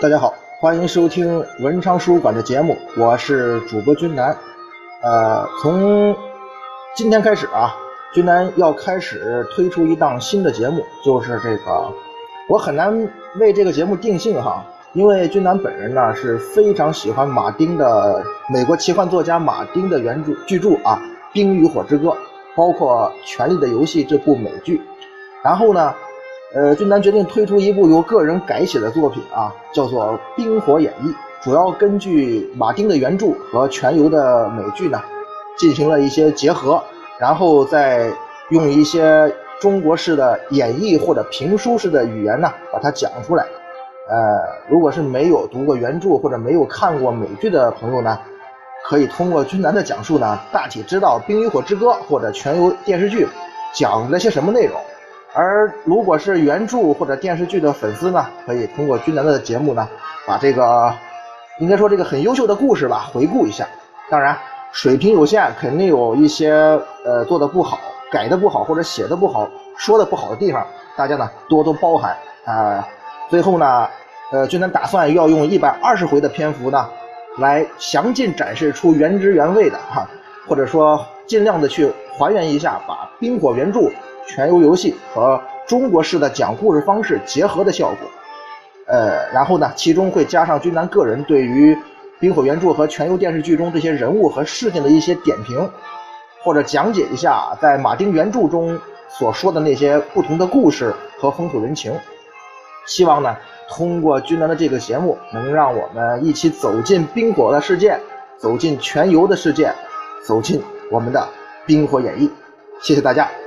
大家好，欢迎收听文昌书馆的节目，我是主播君南。呃，从今天开始啊，君南要开始推出一档新的节目，就是这个，我很难为这个节目定性哈，因为君南本人呢是非常喜欢马丁的美国奇幻作家马丁的原著巨著啊，《冰与火之歌》，包括《权力的游戏》这部美剧，然后呢。呃，俊南决定推出一部由个人改写的作品啊，叫做《冰火演义》，主要根据马丁的原著和全游的美剧呢，进行了一些结合，然后再用一些中国式的演绎或者评书式的语言呢，把它讲出来。呃，如果是没有读过原著或者没有看过美剧的朋友呢，可以通过君南的讲述呢，大体知道《冰与火之歌》或者全游电视剧讲了些什么内容。而如果是原著或者电视剧的粉丝呢，可以通过君南的节目呢，把这个应该说这个很优秀的故事吧回顾一下。当然，水平有限，肯定有一些呃做的不好、改的不好或者写的不好、说的不好的地方，大家呢多多包涵啊。最后呢，呃，君南打算要用一百二十回的篇幅呢，来详尽展示出原汁原味的哈，或者说尽量的去还原一下，把冰火原著。全游游戏和中国式的讲故事方式结合的效果，呃，然后呢，其中会加上君南个人对于冰火原著和全游电视剧中这些人物和事件的一些点评，或者讲解一下在马丁原著中所说的那些不同的故事和风土人情。希望呢，通过君南的这个节目，能让我们一起走进冰火的世界，走进全游的世界，走进我们的冰火演绎。谢谢大家。